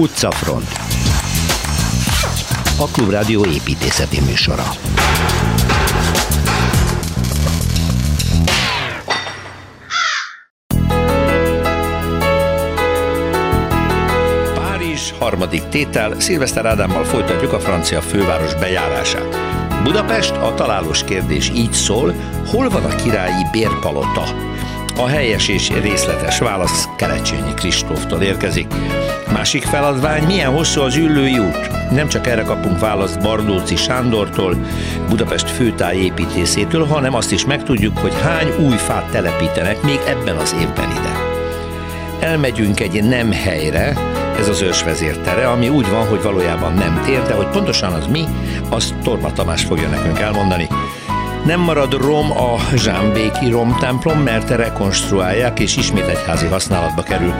Utcafront A Klubrádió építészeti műsora Párizs, harmadik tétel, Szilveszter Ádámmal folytatjuk a francia főváros bejárását. Budapest, a találós kérdés így szól, hol van a királyi bérpalota? A helyes és részletes válasz Kerecsényi Kristóftól érkezik. Másik feladvány, milyen hosszú az ülői út? Nem csak erre kapunk választ Bardóci Sándortól, Budapest főtájépítészétől, hanem azt is megtudjuk, hogy hány új fát telepítenek még ebben az évben ide. Elmegyünk egy nem helyre, ez az ősvezér ami úgy van, hogy valójában nem tér, de hogy pontosan az mi, azt Torma Tamás fogja nekünk elmondani. Nem marad rom a Zsámbéki rom templom, mert rekonstruálják, és ismét egyházi használatba kerül.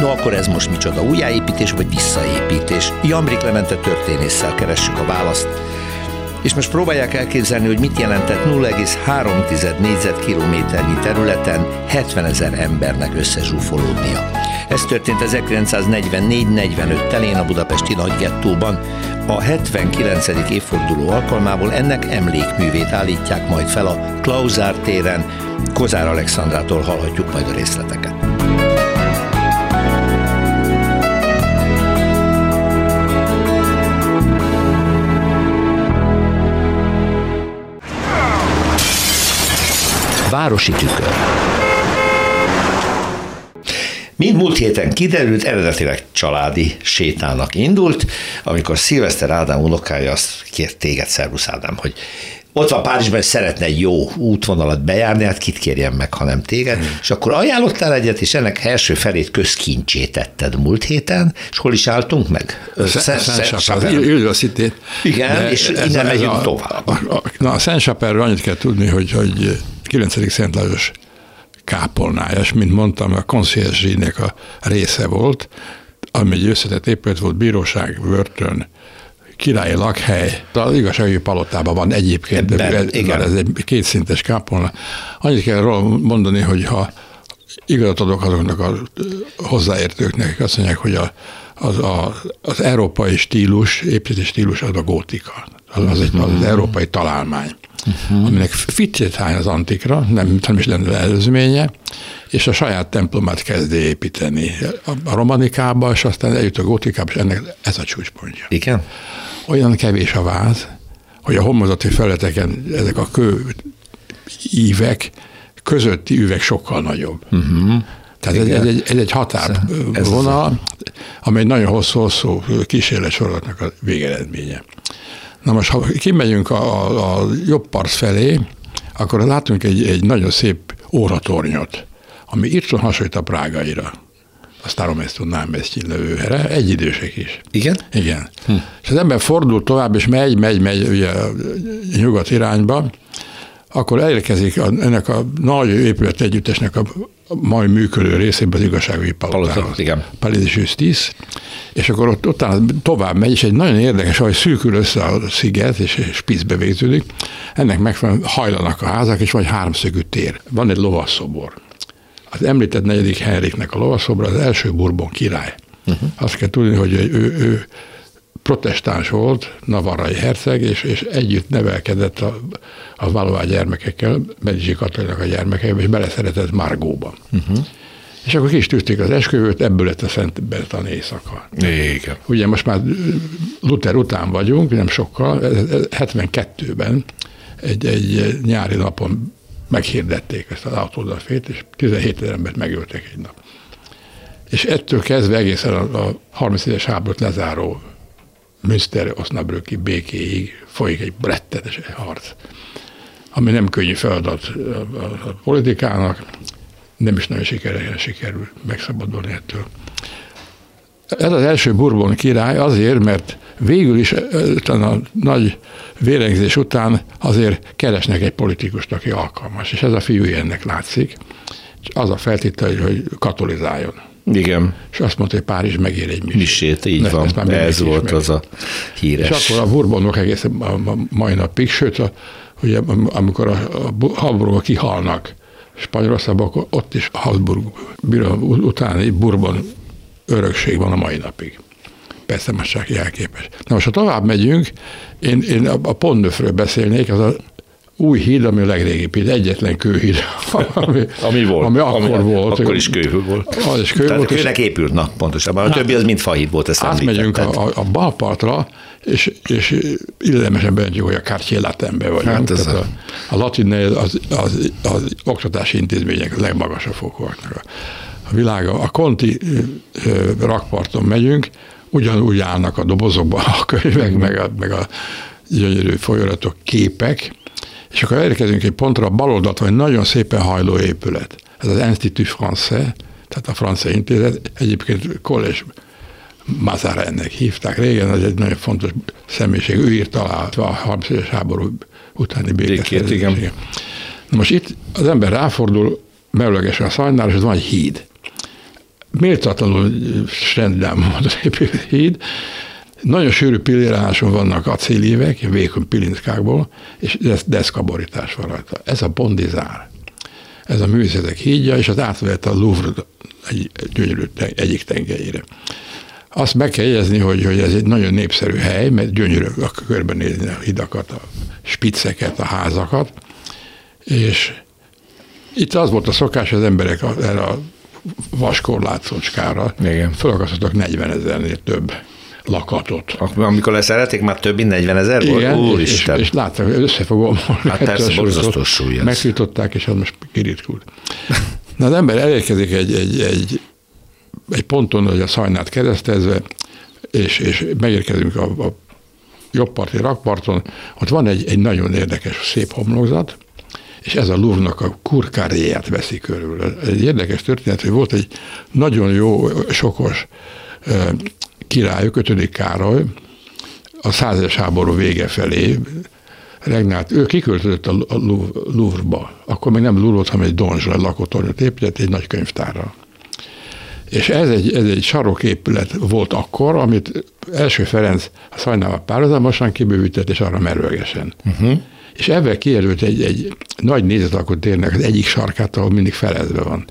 No, akkor ez most micsoda? Újjáépítés vagy visszaépítés? Jambri Clemente történésszel keressük a választ. És most próbálják elképzelni, hogy mit jelentett 0,3 négyzetkilométernyi területen 70 ezer embernek összezsúfolódnia. Ez történt 1944-45 telén a budapesti nagygettóban. A 79. évforduló alkalmából ennek emlékművét állítják majd fel a Klauzár téren. Kozár Alexandrától hallhatjuk majd a részleteket. Városi tükör. Mind múlt héten kiderült, eredetileg családi sétának indult, amikor Szilveszter Ádám unokája azt kért téged, Szervusz Ádám, hogy ott van Párizsban, szeretne egy jó útvonalat bejárni, hát kit kérjen meg, hanem téged, hmm. és akkor ajánlottál egyet, és ennek első felét közkincsé tetted múlt héten, és hol is álltunk meg? Universitét. Igen, és innen megyünk tovább. Na, a Szent annyit kell tudni, hogy, hogy 9. Szent Lajos kápolnája, és mint mondtam, a concierge a része volt, ami egy összetett épület volt, bíróság, börtön, királyi lakhely. Az igazságügyi palotában van egyébként, Ebben, ez, igen. ez egy kétszintes kápolna. Annyit kell róla mondani, hogy ha igazat adok azoknak a hozzáértőknek, azt mondják, hogy a, az, a, az európai stílus, építési stílus az a gótika. Az, egy, az, európai találmány uh-huh. aminek fitjét hány az antikra, nem, nem is lenne előzménye, és a saját templomát kezdi építeni a romanikába, és aztán eljut a gótikába, és ennek ez a csúcspontja. Igen? Olyan kevés a váz, hogy a homozati felületeken ezek a kő ívek közötti üveg sokkal nagyobb. Uh-huh. Tehát ez, ez, egy, ez egy határvonal, amely nagyon hosszú-hosszú kísérlet sorozatnak a végeredménye. Na most, ha kimegyünk a, a, a jobb part felé, akkor látunk egy, egy nagyon szép óratornyot, ami írtson hasonlít a prágaira. A Staromesto egy egyidősek is. Igen? Igen. Hm. És az ember fordul tovább, és megy, megy, megy ugye nyugat irányba, akkor elérkezik a, ennek a nagy épület együttesnek a majd működő részében az igazságügyi palotához. Igen. Palais Justice, és akkor ott utána tovább megy, és egy nagyon érdekes, hogy szűkül össze a sziget, és, és Spicbe végződik. Ennek megfelelően hajlanak a házak, és vagy háromszögű tér. Van egy lovasszobor. Az említett negyedik Henriknek a lovasszobor az első Bourbon király. Uh-huh. Azt kell tudni, hogy ő, ő, ő protestáns volt, navarrai herceg, és, és együtt nevelkedett a, a Valois gyermekekkel, Medici Katalinak a gyermekeivel, és beleszeretett Margóba. Uh-huh. És akkor kis tűzték az esküvőt, ebből lett a Szent Bertan éjszaka. Igen. Ugye most már Luther után vagyunk, nem sokkal, 72-ben egy, egy nyári napon meghirdették ezt az autódafét, és 17 ezer embert megöltek egy nap. És ettől kezdve egészen a, a 30 éves háborút lezáró Münster Osnabrücki békéig folyik egy rettetes harc, ami nem könnyű feladat a, politikának, nem is nagyon sikeresen sikerül megszabadulni ettől. Ez az első Bourbon király azért, mert végül is a nagy vérengzés után azért keresnek egy politikust, aki alkalmas, és ez a fiú ennek látszik, az a feltétel, hogy katolizáljon. Igen. És azt mondta, hogy Párizs megér egy misét. Misét, így ne, van. Ez volt meg. az a híres. És akkor a Bourbonok egészen a, a mai napig, sőt, a, ugye, amikor a, a Habsburgok kihalnak Spanyolországban, akkor ott is Habsburg utáni Bourbon örökség van a mai napig. Persze most csak jelképes. Na most, ha tovább megyünk, én, én a Pondöfről beszélnék, az a új híd, ami a legrégibb híd, egyetlen kőhíd, ami, ami volt. Ami akkor ami, volt. Akkor is kő volt. Az is kő Tehát volt. kőnek épült, na pontosabban. A többi az mind fahíd volt, ezt Átmegyünk a, a, a balpartra, és, és illemesen bejöntjük, hogy a Latinbe vagyunk. Hát ez a, a latin az, az, az, oktatási intézmények legmagasabb fokúaknak. A, világa, a Conti rakparton megyünk, ugyanúgy állnak a dobozokban a könyvek, meg a, meg a gyönyörű folyóratok, képek, és akkor elérkezünk egy pontra, a bal oldalt van egy nagyon szépen hajló épület. Ez az Institut Français, tehát a francia intézet, egyébként Collège Mazarennek hívták régen, az egy nagyon fontos személyiség, ő írta alá a 30 éves háború utáni igen. Na most itt az ember ráfordul merőlegesen a szajnál, és ez van egy híd. Méltatlanul rendben mondott híd, nagyon sűrű pilléráson vannak acélévek, vékony pilinckákból, és deszkaborítás van rajta. Ez a bondizár. Ez a művészetek hídja, és az átvett a Louvre egy, gyönyörű egyik tengelyére. Azt meg kell jegyezni, hogy, hogy ez egy nagyon népszerű hely, mert gyönyörű a körbenézni a hidakat, a spicceket, a házakat, és itt az volt a szokás, az emberek erre a vaskorlátszocskára felakasztottak 40 ezernél több lakatot. Amikor leszerelték, már több mint 40 ezer volt? Igen, és, és látták, hogy összefogom. Hát persze, borzasztó súly Megfűtották, és az most kiritkult. Na az ember elérkezik egy, egy, egy, egy ponton, hogy a szajnát keresztezve, és, és megérkezünk a, a jobbparti rakparton, ott van egy, egy nagyon érdekes, szép homlokzat, és ez a Louvre-nak a kurkáréját veszi körül. Egy érdekes történet, hogy volt egy nagyon jó, sokos királyok, 5. Károly, a százas háború vége felé regnált, ő kiköltözött a Louvre-ba. Akkor még nem Louvre volt, hanem egy donzsra lakótornyot épített egy nagy könyvtárral. És ez egy, ez egy saroképület volt akkor, amit első Ferenc a Szajnával párhuzamosan kibővített, és arra merőgesen. Uh-huh. És ebben kijelölt egy, egy nagy nézetalkot térnek az egyik sarkát, ahol mindig felezve van.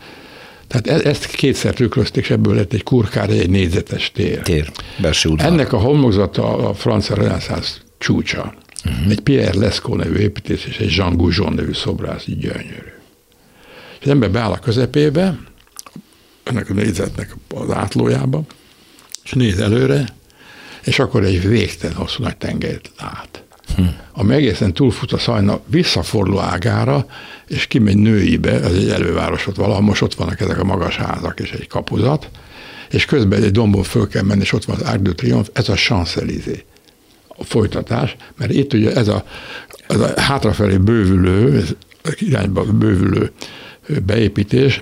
Tehát e- ezt kétszer tükrözték, és ebből lett egy kurkár, egy négyzetes tér. Tér, belső udvar. Ennek a homlokzata a francia reneszánsz csúcsa. Uh-huh. Egy Pierre Lescaut nevű építész és egy Jean Goujon nevű szobrász, így gyönyörű. És az ember beáll a közepébe, ennek a négyzetnek az átlójába, és néz előre, és akkor egy végtelen hosszú nagy tengelyt lát. Hm. Ami egészen túlfut a szajna visszaforduló ágára, és kimegy nőibe, ez egy előváros ott valahol, most ott vannak ezek a magas házak és egy kapuzat, és közben egy dombon föl kell menni, és ott van az Arc de Triomphe, ez a Champs-Élysées a folytatás, mert itt ugye ez a, ez a hátrafelé bővülő, irányba bővülő beépítés,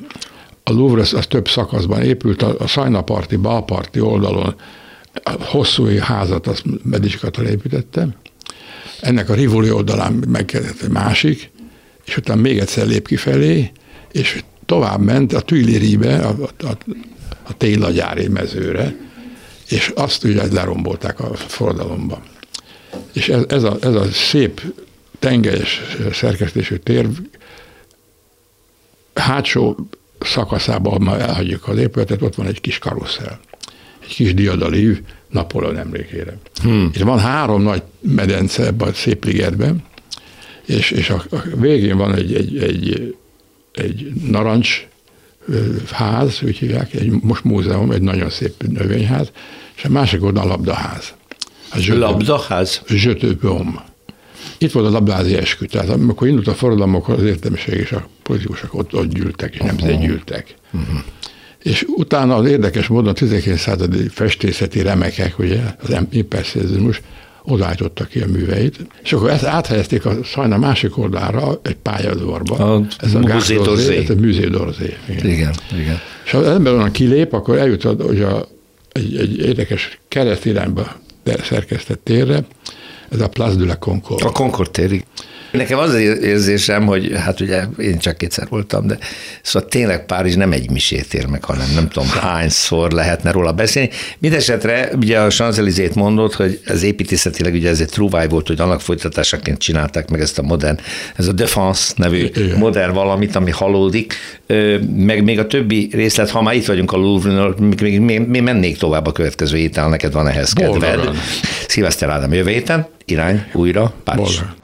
a Louvre az, az több szakaszban épült, a, a Szajnaparti, balparti oldalon a hosszú házat azt Medici Katal építette, ennek a Rivoli oldalán megkezdett egy másik, és utána még egyszer lép kifelé, és tovább ment a Tülléribe, a, a, a télagyári mezőre, és azt ugye lerombolták a forradalomban. És ez, ez, a, ez a szép tengelyes szerkesztésű tér hátsó szakaszában, ma elhagyjuk az épületet, ott van egy kis karuszel, egy kis diadalív Napóleon emlékére. Hmm. És van három nagy medence ebben a szép ligetben, és, és a, a végén van egy, egy, egy, egy narancs ház, úgy hívják, egy most múzeum, egy nagyon szép növényház, és a másik oldalon a labdaház. A labdaház? Zsötőbom. Itt volt a labdázi eskü, tehát amikor indult a forradalmak, az értelmiség és a politikusok ott, ott gyűltek, és nem gyűltek. Uh-huh. És utána az érdekes módon a 19. századi festészeti remekek, ugye, az impressionizmus, odaállítottak ki a műveit, és akkor ezt áthelyezték a Szajna másik oldalára, egy pályadorba. A ez a d'Orsay. Ez a d'Orsay. Igen. igen, igen. És ha az ember onnan kilép, akkor eljut hogy a, egy, egy érdekes kereszt irányba szerkesztett térre, ez a Place de la Concorde. A Concorde térig. Nekem az az érzésem, hogy hát ugye én csak kétszer voltam, de szóval tényleg Párizs nem egy misét ér meg, hanem nem tudom hányszor lehetne róla beszélni. Mindenesetre ugye a Sanzelizét mondott, hogy az építészetileg ugye ez egy trúváj volt, hogy annak folytatásaként csinálták meg ezt a modern, ez a Defense nevű Igen. modern valamit, ami halódik, meg még a többi részlet, ha már itt vagyunk a louvre még, még, még mennék tovább a következő héten, neked van ehhez kedved. Szilveszter Ádám jövő héten, irány újra Párizs. Bolgár.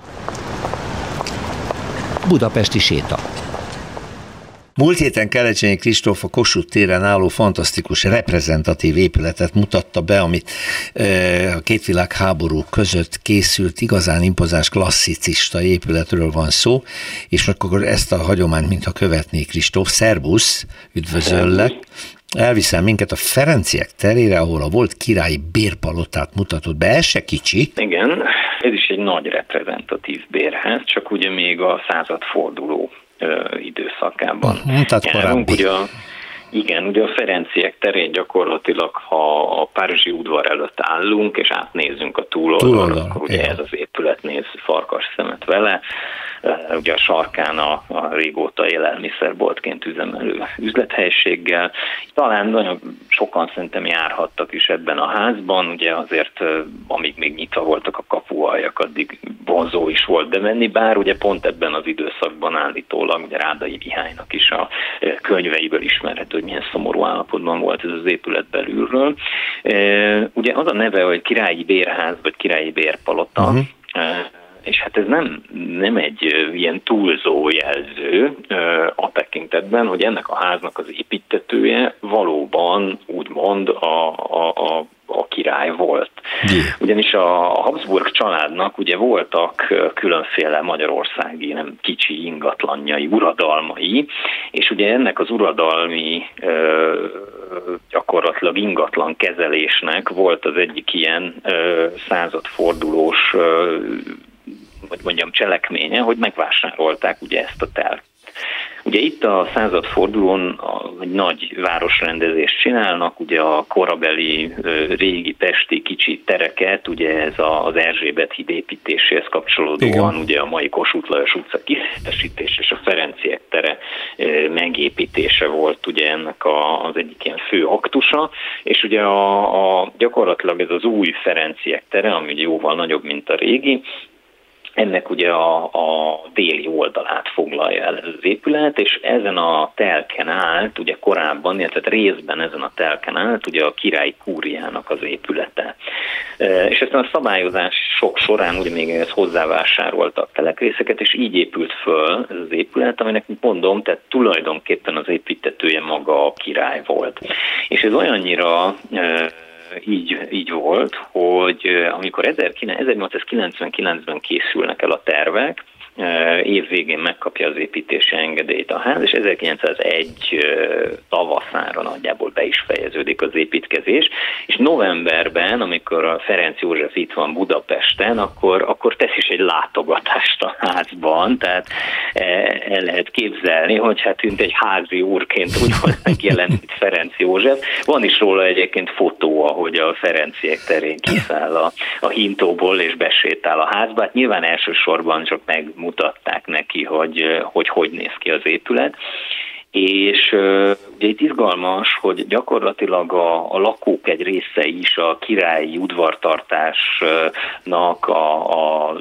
Budapesti séta. Múlt héten Kelecsényi Kristóf a Kossuth téren álló fantasztikus reprezentatív épületet mutatta be, amit a két világháború között készült, igazán impozás klasszicista épületről van szó, és akkor ezt a hagyományt, mintha követné Kristóf. Szerbusz, üdvözöllek! Elviszem minket a Ferenciek terére, ahol a volt királyi bérpalotát mutatott be. Ez se kicsi. Igen, ez is egy nagy reprezentatív bérház, csak ugye még a századforduló időszakában. Uh, tehát korábbi. Ugye a, igen, ugye a Ferenciek terén gyakorlatilag, ha a Párizsi udvar előtt állunk, és átnézünk a túloldalra, akkor ugye ez az épület néz farkas szemet vele, ugye a sarkán a, a régóta élelmiszerboltként üzemelő üzlethelyiséggel. Talán nagyon sokan szerintem járhattak is ebben a házban, ugye azért amíg még nyitva voltak a kapualjak, addig vonzó is volt bemenni, bár ugye pont ebben az időszakban állítólag ugye Rádai Vihánynak is a könyveiből ismerhető, hogy milyen szomorú állapotban volt ez az épület belülről. Ugye az a neve, hogy királyi bérház vagy királyi bérpalota, uh-huh és hát ez nem, nem egy ilyen túlzó jelző a tekintetben, hogy ennek a háznak az építetője valóban úgymond a, a, a a király volt. Ugyanis a Habsburg családnak ugye voltak különféle magyarországi, nem kicsi ingatlanjai, uradalmai, és ugye ennek az uradalmi gyakorlatilag ingatlan kezelésnek volt az egyik ilyen századfordulós hogy mondjam, cselekménye, hogy megvásárolták ugye ezt a tervet. Ugye itt a századfordulón egy nagy városrendezést csinálnak, ugye a korabeli régi pesti kicsi tereket, ugye ez az Erzsébet híd építéséhez kapcsolódóan, Igen. ugye a mai Kossuth Lajos utca kiszentesítés és a Ferenciek tere megépítése volt ugye ennek a, az egyik ilyen fő aktusa, és ugye a, a gyakorlatilag ez az új Ferenciek tere, ami ugye jóval nagyobb, mint a régi, ennek ugye a, a déli oldalát foglalja el ez az épület, és ezen a telken állt, ugye korábban, illetve részben ezen a telken állt, ugye a királyi kúriának az épülete. E, és ezt a szabályozás sok során ugye még ezt hozzávásároltak telekrészeket, és így épült föl ez az épület, aminek mondom, tehát tulajdonképpen az építetője maga a király volt. És ez olyannyira e, így, így volt, hogy amikor 1899-ben készülnek el a tervek, év végén megkapja az építési engedélyt a ház, és 1901 tavaszára nagyjából be is fejeződik az építkezés, és novemberben, amikor a Ferenc József itt van Budapesten, akkor, akkor tesz is egy látogatást a házban, tehát el lehet képzelni, hogy hát tűnt egy házi úrként úgy volt megjelent Ferenc József. Van is róla egyébként fotó, ahogy a Ferenciek terén kiszáll a, a hintóból és besétál a házba. Hát nyilván elsősorban csak meg mutatták neki, hogy hogy, hogy néz ki az épület. És ugye itt izgalmas, hogy gyakorlatilag a, a lakók egy része is a királyi udvartartásnak a, a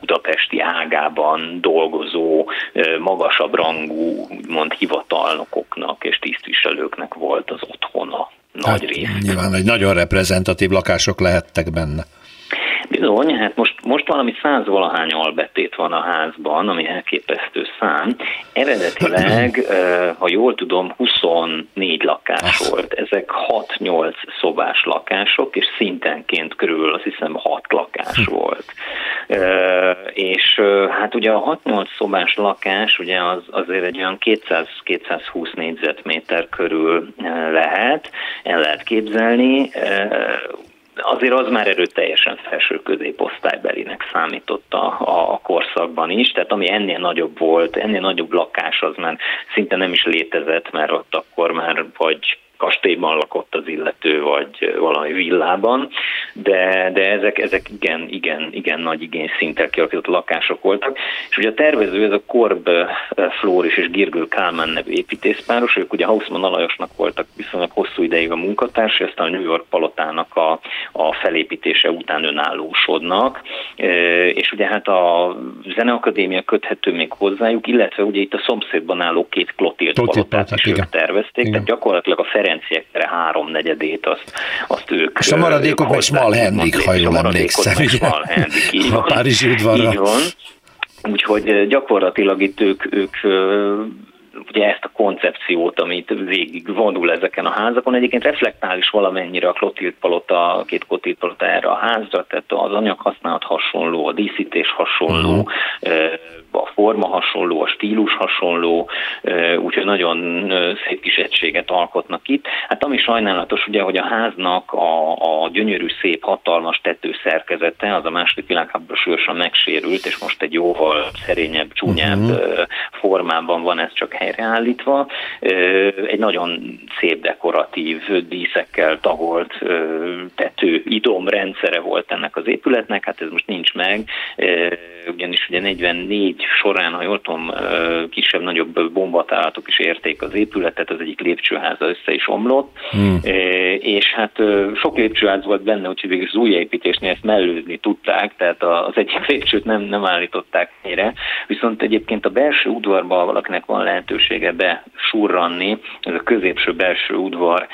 budapesti ágában dolgozó, magasabb rangú, mond hivatalnokoknak és tisztviselőknek volt az otthona nagy hát, rész. Nyilván egy nagyon reprezentatív lakások lehettek benne. Bizony, hát most, most valami százvalahány albetét van a házban, ami elképesztő szám. Eredetileg, ha jól tudom, 24 lakás volt. Ezek 6-8 szobás lakások, és szintenként körül azt hiszem 6 lakás hm. volt. És hát ugye a 6-8 szobás lakás ugye az azért egy olyan 200-220 négyzetméter körül lehet, el lehet képzelni azért az már erőteljesen felső középosztálybelinek számított a, a, korszakban is, tehát ami ennél nagyobb volt, ennél nagyobb lakás az már szinte nem is létezett, mert ott akkor már vagy kastélyban lakott az illető, vagy valami villában, de, de ezek, ezek igen, igen, igen nagy igényszinttel kialakított lakások voltak. És ugye a tervező, ez a Korb Flóris és Girgő Kálmán nevű építészpáros, ők ugye Hausmann Alajosnak voltak viszonylag hosszú ideig a munkatárs, aztán a New York palotának a, a felépítése után önállósodnak, és ugye hát a Zeneakadémia köthető még hozzájuk, illetve ugye itt a szomszédban álló két Klotilt palotát is ők tervezték, igen. tehát gyakorlatilag a Ferenciek háromnegyedét azt, azt ők És a maradékok meg Small Henrik, ha jól emlékszem. Small Henrik, a Párizsi udvarra. Így van. Úgyhogy gyakorlatilag itt ők, ők ugye ezt a koncepciót, amit végig vonul ezeken a házakon. Egyébként reflektál is valamennyire a Klotilt palota, a két Klotilt palota erre a házra, tehát az anyag használat hasonló, a díszítés hasonló, uh-huh a forma hasonló, a stílus hasonló, úgyhogy nagyon szép kis egységet alkotnak itt. Hát ami sajnálatos, ugye, hogy a háznak a, a gyönyörű, szép, hatalmas tetőszerkezete az a második világháborús súlyosan megsérült, és most egy jóval szerényebb, csúnyább uh-huh. formában van ez csak helyreállítva. Egy nagyon szép dekoratív díszekkel tagolt tető idom rendszere volt ennek az épületnek, hát ez most nincs meg, ugyanis ugye 44 során, ha jól tudom, kisebb-nagyobb bombatállatok is érték az épületet, az egyik lépcsőháza össze is omlott, hmm. és hát sok lépcsőház volt benne, úgyhogy végül az újjáépítésnél ezt mellőzni tudták, tehát az egyik lépcsőt nem, nem állították helyre, viszont egyébként a belső udvarban valakinek van lehetősége besurranni, ez a középső belső udvar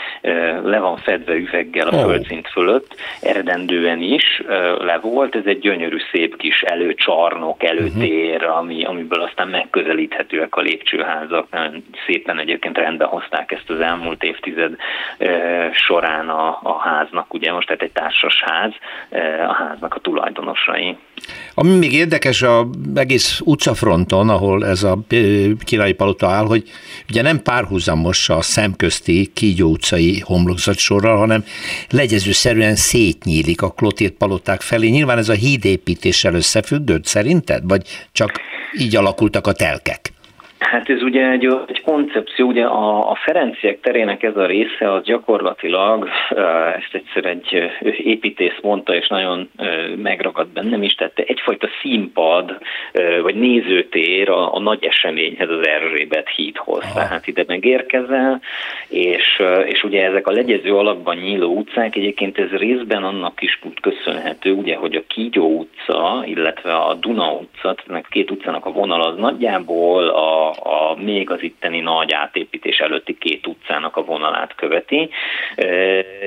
le van fedve üveggel a oh. földszint fölött, eredendően is le volt, ez egy gyönyörű szép kis előcsarnok, előtér, uh-huh ami, amiből aztán megközelíthetőek a lépcsőházak. Szépen egyébként rendbe hozták ezt az elmúlt évtized során a, a háznak, ugye most tehát egy társas ház, a háznak a tulajdonosai. Ami még érdekes a egész utcafronton, ahol ez a királyi palota áll, hogy ugye nem párhuzamos a szemközti Kígyó utcai sorral, hanem legyezőszerűen szétnyílik a Klotirt paloták felé. Nyilván ez a hídépítéssel összefüggött szerinted, vagy csak így alakultak a telkek? Hát ez ugye egy, egy koncepció, ugye a, a Ferenciek terének ez a része az gyakorlatilag, ezt egyszer egy építész mondta, és nagyon megragadt bennem is, tehát egyfajta színpad, vagy nézőtér a, a nagy eseményhez, az Erzsébet hídhoz. Aha. Tehát ide megérkezel, és, és ugye ezek a legyező alakban nyíló utcák, egyébként ez részben annak is köszönhető, ugye, hogy a Kígyó utca, illetve a Duna utca, tehát két utcának a vonal az nagyjából a a még az itteni nagy átépítés előtti két utcának a vonalát követi,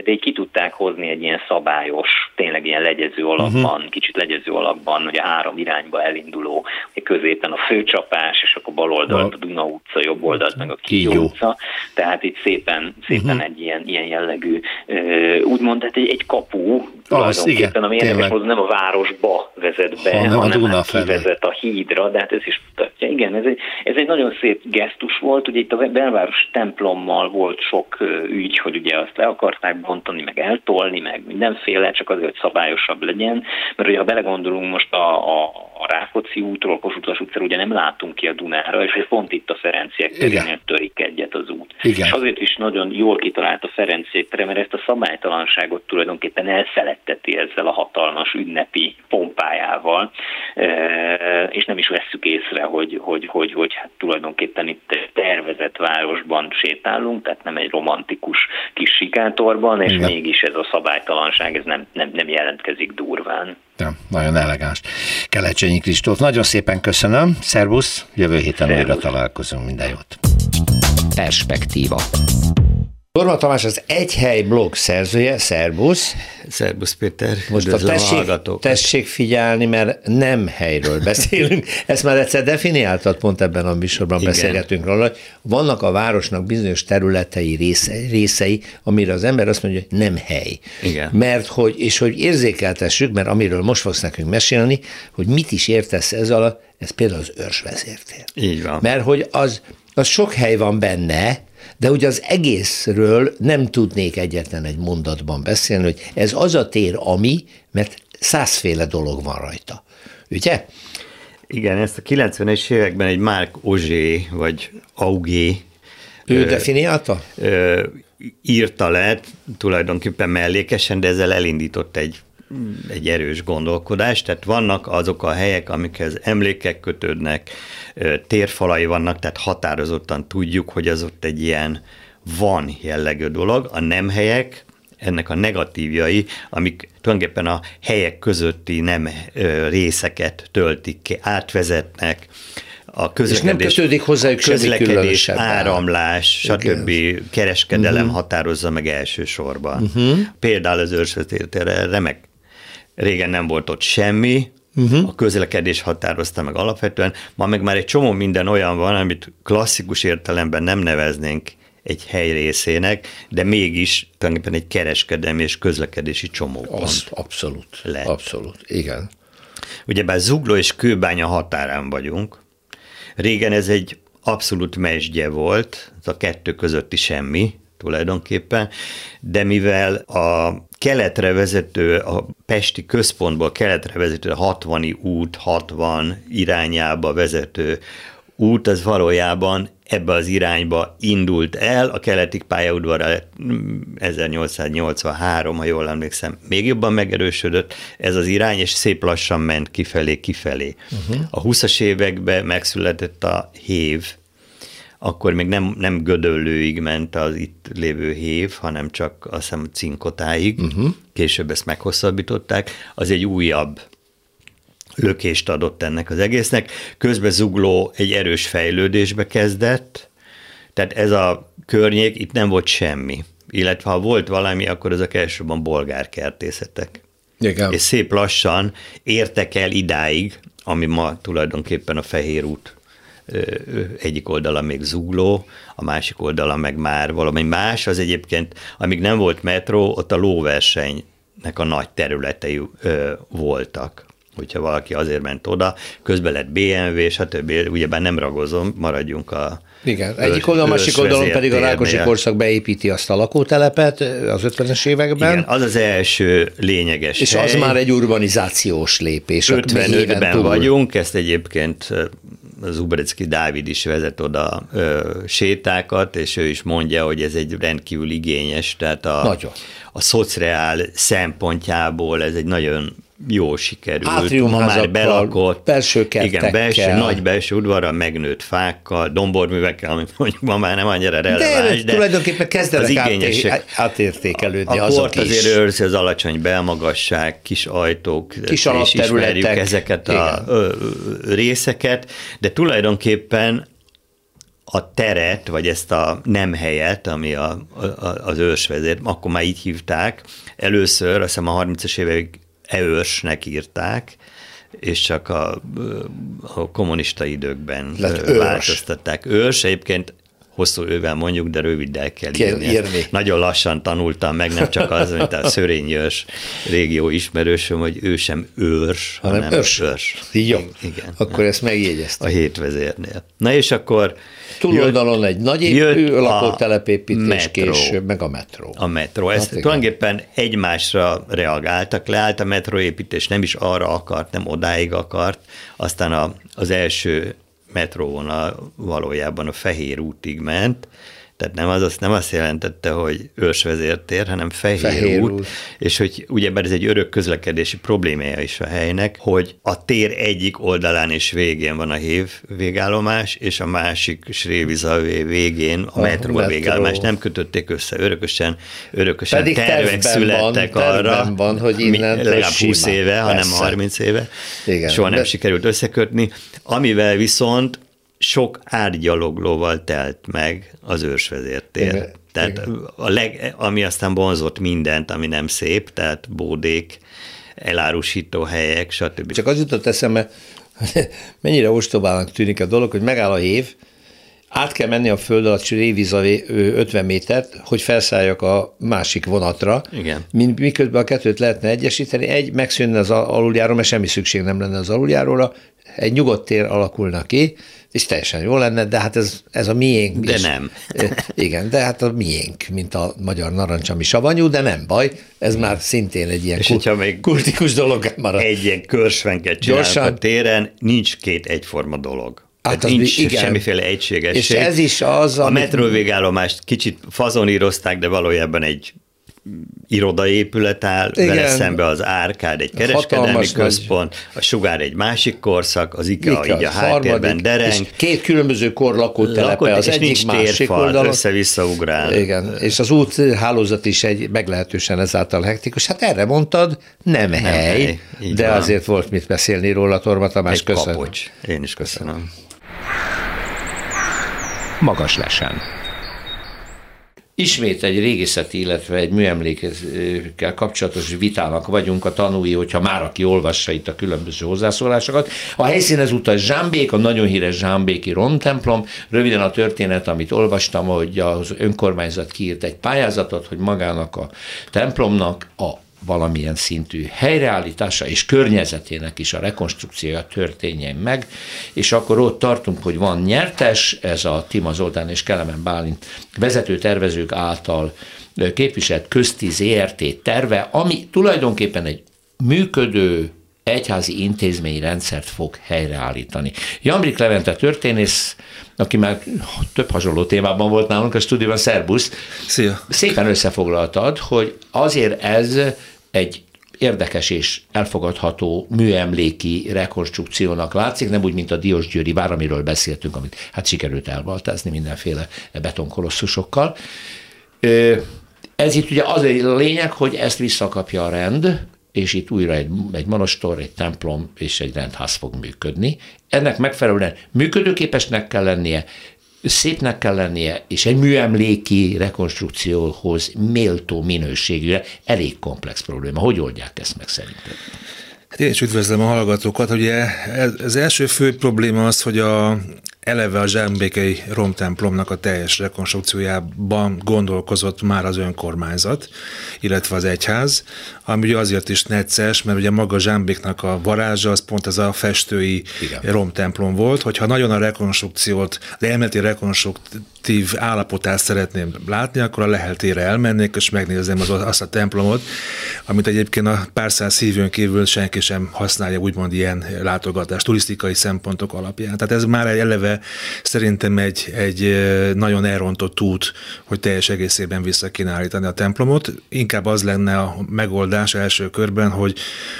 de így ki tudták hozni egy ilyen szabályos, tényleg ilyen legyező alapban, uh-huh. kicsit legyező alapban, hogy a három irányba elinduló, középen a főcsapás, és akkor bal oldalt a Duna utca, jobb oldalt meg a Kígyó utca, tehát itt szépen, szépen uh-huh. egy ilyen, ilyen jellegű, úgymond, tehát egy, egy kapu, tulajdonképpen, ami érdekes módon nem a városba vezet be, hanem, hanem a hát kivezet a hídra, de hát ez is mutatja. Igen, ez egy, ez egy nagyon szép gesztus volt, ugye itt a belváros templommal volt sok ügy, hogy ugye azt le akarták bontani, meg eltolni, meg mindenféle, csak azért, hogy szabályosabb legyen, mert ugye ha belegondolunk most a, a, a Rákóczi útról, Kossuth utcára, ugye nem látunk ki a Dunára, és pont itt a Ferenciek terénél törik egyet az út. Igen. És azért is nagyon jól kitalált a Ferenciek tere, mert ezt a szabálytalanságot tulajdonképpen elfeledteti ezzel a hatalmas ünnepi pompájával, és nem is vesszük észre, hogy, hogy, hogy, hogy hát tulajdonképpen itt tervezett városban sétálunk, tehát nem egy romantikus kis sikátorban, és Igen. mégis ez a szabálytalanság ez nem, nem, nem jelentkezik durván. Ja, nagyon elegáns. Kelecsényi Kristóf, nagyon szépen köszönöm, szervusz, jövő héten Szervusz. újra találkozunk, minden jót. Perspektíva. Torma Tamás az Egy Hely blog szerzője, szervusz. Szervusz Péter, Most a tessék, tessék figyelni, mert nem helyről beszélünk. Ezt már egyszer definiáltad, pont ebben a műsorban Igen. beszélgetünk róla, hogy vannak a városnak bizonyos területei, részei, részei, amire az ember azt mondja, hogy nem hely. Igen. Mert hogy, és hogy érzékeltessük, mert amiről most fogsz nekünk mesélni, hogy mit is értesz ez alatt, ez például az őrsvezértér. Így van. Mert hogy az, az sok hely van benne, de ugye az egészről nem tudnék egyetlen egy mondatban beszélni, hogy ez az a tér, ami, mert százféle dolog van rajta. Ugye? Igen, ezt a 90-es években egy Mark Ozsé, vagy Augé Ő ö, definiálta? Ö, írta le tulajdonképpen mellékesen, de ezzel elindított egy egy erős gondolkodás, tehát vannak azok a helyek, amikhez emlékek kötődnek, térfalai vannak, tehát határozottan tudjuk, hogy az ott egy ilyen van jellegű dolog. A nem helyek, ennek a negatívjai, amik tulajdonképpen a helyek közötti nem részeket töltik ki, átvezetnek, a közlekedés, És nem kötődik hozzájuk közlekedés, áramlás, stb. Igen. kereskedelem uh-huh. határozza meg elsősorban. Uh-huh. Például az őrsvetétere remek. Régen nem volt ott semmi, Uh-huh. A közlekedés határozta meg alapvetően, ma meg már egy csomó minden olyan van, amit klasszikus értelemben nem neveznénk egy hely részének, de mégis tulajdonképpen egy kereskedelmi és közlekedési csomópont. Azt abszolút, lett. abszolút, igen. Ugyebár Zugló és Kőbánya határán vagyunk. Régen ez egy abszolút mesdje volt, a kettő közötti semmi, tulajdonképpen, de mivel a keletre vezető, a Pesti központból keletre vezető a 60 út, 60 irányába vezető út, az valójában ebbe az irányba indult el, a keleti pályaudvarra 1883, ha jól emlékszem, még jobban megerősödött ez az irány, és szép lassan ment kifelé, kifelé. Uh-huh. A 20-as években megszületett a hév, akkor még nem, nem gödöllőig ment az itt lévő hév, hanem csak azt hiszem cinkotáig, uh-huh. később ezt meghosszabbították, az egy újabb lökést adott ennek az egésznek. Közben Zugló egy erős fejlődésbe kezdett, tehát ez a környék, itt nem volt semmi. Illetve ha volt valami, akkor ezek elsősorban bolgár kertészetek. Igen. És szép lassan értek el idáig, ami ma tulajdonképpen a Fehér út egyik oldala még zugló, a másik oldala meg már valami más, az egyébként, amíg nem volt metró, ott a lóversenynek a nagy területei voltak hogyha valaki azért ment oda, közben lett BMW, stb. Ugyebár nem ragozom, maradjunk a igen, egyik oldalon, másik oldalon pedig a Rákosi korszak beépíti azt a lakótelepet az 50-es években. Igen, az az első lényeges És hely. az már egy urbanizációs lépés. 55-ben vagyunk, ezt egyébként Zubrecki Dávid is vezet oda ö, sétákat, és ő is mondja, hogy ez egy rendkívül igényes, tehát a, nagyon. a szociál szempontjából ez egy nagyon jó sikerült. Már belakott. Belső Igen, belső, nagy belső udvarra, megnőtt fákkal, domborművekkel, ami mondjuk ma már nem annyira releváns. De, de tulajdonképpen kezdenek az igényesek, átértékelődni a, azok is. azért őrzi az alacsony belmagasság, kis ajtók, kis és ismerjük ezeket Igen. a ö, részeket, de tulajdonképpen a teret, vagy ezt a nem helyet, ami a, a, az ősvezér, akkor már így hívták, először, azt hiszem a 30-as évek Eőrsnek írták, és csak a, a kommunista időkben Lett változtatták. Őrs egyébként hosszú ővel mondjuk, de röviddel kell, kell írni. írni. Nagyon lassan tanultam meg, nem csak az, mint a Szörényőrs régió ismerősöm, hogy ő sem őrs, hanem, hanem őrs. őrs. Jó, igen. Akkor ezt megjegyeztem. A hétvezérnél. Na és akkor Túloldalon egy nagy épő, lakótelepépítés később, meg a metró. A metró. Ezt hát tulajdonképpen egymásra reagáltak, leállt a metróépítés, nem is arra akart, nem odáig akart, aztán a, az első metróvonal valójában a Fehér útig ment, tehát nem az nem azt jelentette, hogy őrsvezértér, hanem fehér, fehér út, út, és hogy ugyebár ez egy örök közlekedési problémája is a helynek, hogy a tér egyik oldalán és végén van a hév végállomás, és a másik Srévizavé végén a, a metró, metró. végállomás. Nem kötötték össze. Örökösen, örökösen Pedig tervek születtek van, arra, van, hogy innen legalább 20 éve, Persze. hanem 30 éve. Igen, Soha nem de... sikerült összekötni, amivel viszont sok árgyaloglóval telt meg az ősvezértér. Igen, tehát. A leg, ami aztán vonzott mindent, ami nem szép, tehát bódék, elárusító helyek, stb. Csak az jutott eszembe, mennyire ostobának tűnik a dolog, hogy megáll a hév, át kell menni a föld alatt révíza 50 métert, hogy felszálljak a másik vonatra. Igen. Miközben a kettőt lehetne egyesíteni, egy megszűnne az aluljáró, mert semmi szükség nem lenne az aluljáróra, egy nyugodt tér alakulna ki, és teljesen jó lenne, de hát ez, ez a miénk. De is. nem. Igen, de hát a miénk, mint a magyar narancs, ami savanyú, de nem baj, ez már szintén egy ilyen és kul- még kultikus dolog marad. Egy ilyen körsvenket Gyorsan. a téren, nincs két egyforma dolog. Hát az nincs igen. semmiféle egységesség. És ez is az, A metró végállomást kicsit fazonírozták, de valójában egy irodaépület áll, Igen. vele szembe az Árkád egy kereskedelmi Hatalmas központ, nagy. a Sugár egy másik korszak, az IKEA, IKEA így a háttérben dereng. És két különböző kor telepe, az egyik nincs másik oldalon. össze-vissza ugrál. Igen, és az út hálózat is egy meglehetősen ezáltal hektikus. Hát erre mondtad, nem, nem hely, hely de van. azért volt mit beszélni róla, Torma Tamás, egy köszönöm. Kapocs. Én is köszönöm. Magas lesen. Ismét egy régészeti, illetve egy műemlékekkel kapcsolatos vitának vagyunk a tanúi, hogyha már aki olvassa itt a különböző hozzászólásokat. A helyszín ezúttal Zsámbék, a nagyon híres Zsámbéki romtemplom. Röviden a történet, amit olvastam, hogy az önkormányzat kiírt egy pályázatot, hogy magának a templomnak a valamilyen szintű helyreállítása és környezetének is a rekonstrukciója történjen meg, és akkor ott tartunk, hogy van nyertes, ez a Tima Zoltán és Kelemen Bálint vezető tervezők által képviselt közti ZRT terve, ami tulajdonképpen egy működő egyházi intézményrendszert fog helyreállítani. Jambrik Levente történész, aki már több hasonló témában volt nálunk a stúdióban, szerbusz, Szia. szépen összefoglaltad, hogy azért ez egy érdekes és elfogadható műemléki rekonstrukciónak látszik, nem úgy, mint a Diós Győri vár, amiről beszéltünk, amit hát sikerült elbaltázni mindenféle betonkolosszusokkal. Ez itt ugye az a lényeg, hogy ezt visszakapja a rend, és itt újra egy, egy monostor, egy templom és egy rendház fog működni. Ennek megfelelően működőképesnek kell lennie, szépnek kell lennie, és egy műemléki rekonstrukcióhoz méltó minőségűre elég komplex probléma. Hogy oldják ezt meg szerintem? Hát én is üdvözlöm a hallgatókat. Ugye az első fő probléma az, hogy a, eleve a zsámbékei romtemplomnak a teljes rekonstrukciójában gondolkozott már az önkormányzat, illetve az egyház, ami ugye azért is necces, mert ugye maga Zsámbéknak a varázsa az pont ez a festői Igen. romtemplom volt, hogyha nagyon a rekonstrukciót, az elméleti rekonstruktív állapotát szeretném látni, akkor a leheltére elmennék, és megnézném az, azt a templomot, amit egyébként a pár száz hívőn kívül senki sem használja úgymond ilyen látogatás, turisztikai szempontok alapján. Tehát ez már eleve szerintem egy, egy nagyon elrontott út, hogy teljes egészében vissza kéne állítani a templomot. Inkább az lenne a megoldás első körben, hogy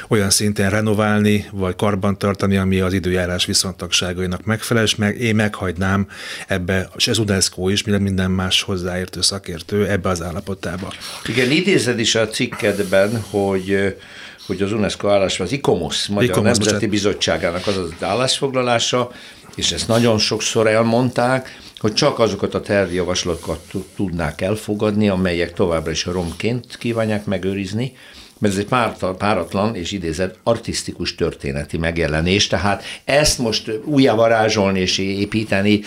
olyan szinten renoválni, vagy karbantartani, ami az időjárás viszontagságainak megfelel, és meg, én meghagynám ebbe, és ez UNESCO is, minden más hozzáértő szakértő ebbe az állapotába. Igen, idézed is a cikkedben, hogy hogy az UNESCO állás, az ICOMOS, Magyar ICOMOS, Nemzeti bocsánat. Bizottságának az az állásfoglalása, és ezt nagyon sokszor elmondták, hogy csak azokat a tervjavaslatokat tudnák elfogadni, amelyek továbbra is romként kívánják megőrizni, mert ez egy páratlan és idézett artistikus történeti megjelenés, tehát ezt most újjávarázsolni és építeni,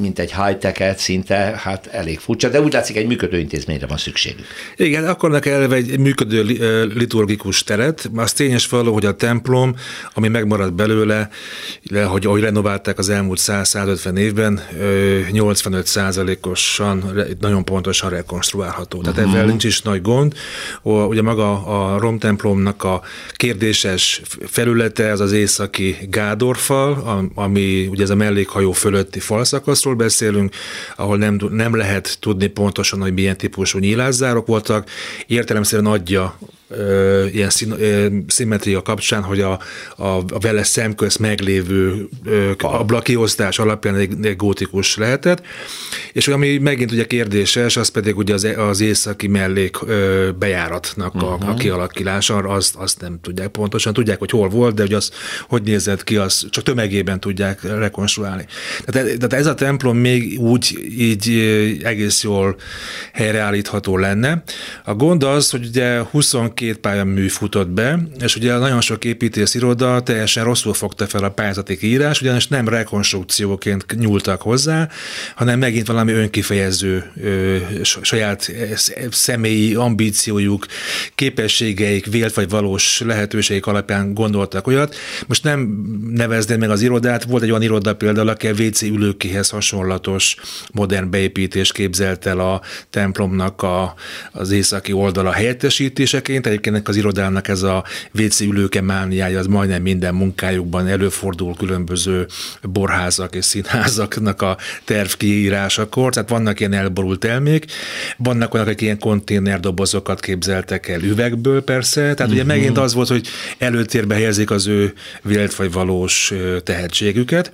mint egy high-tech-et szinte, hát elég furcsa, de úgy látszik, egy működő intézményre van szükségük. Igen, akarnak eleve egy működő liturgikus teret, az tényes való, hogy a templom, ami megmaradt belőle, hogy ahogy renoválták az elmúlt 100-150 évben, 85 százalékosan nagyon pontosan rekonstruálható. Tehát uh-huh. ezzel nincs is nagy gond. Ugye maga a romtemplomnak a kérdéses felülete, az az északi Gádorfal, ami ugye ez a mellékhajó fölötti falszakaszról beszélünk, ahol nem, nem lehet tudni pontosan, hogy milyen típusú nyílászárok voltak. Értelemszerűen adja ilyen szín, szimmetria kapcsán, hogy a, a, a vele szemköz meglévő ablakiosztás alapján egy, egy gótikus lehetett, és ami megint ugye kérdéses, az pedig ugye az, az északi mellék bejáratnak a, uh-huh. a kialakulása, azt, azt nem tudják pontosan, tudják, hogy hol volt, de hogy az hogy nézett ki, az csak tömegében tudják rekonstruálni. Tehát, tehát ez a templom még úgy így egész jól helyreállítható lenne. A gond az, hogy ugye 22 két pályamű futott be, és ugye nagyon sok építész iroda teljesen rosszul fogta fel a pályázati írás, ugyanis nem rekonstrukcióként nyúltak hozzá, hanem megint valami önkifejező ö, saját személyi ambíciójuk, képességeik, vélt vagy valós lehetőségek alapján gondoltak olyat. Most nem nevezném meg az irodát, volt egy olyan iroda például, aki a WC ülőkihez hasonlatos modern beépítés képzelt el a templomnak a, az északi oldala helyettesítéseként, egyébként az irodának ez a WC ülőke mániája, az majdnem minden munkájukban előfordul különböző borházak és színházaknak a terv kiírásakor, tehát vannak ilyen elborult elmék, vannak olyanok, akik ilyen konténerdobozokat képzeltek el üvegből persze, tehát uh-huh. ugye mhm. megint az volt, hogy előtérbe helyezik az ő vélt vagy valós tehetségüket.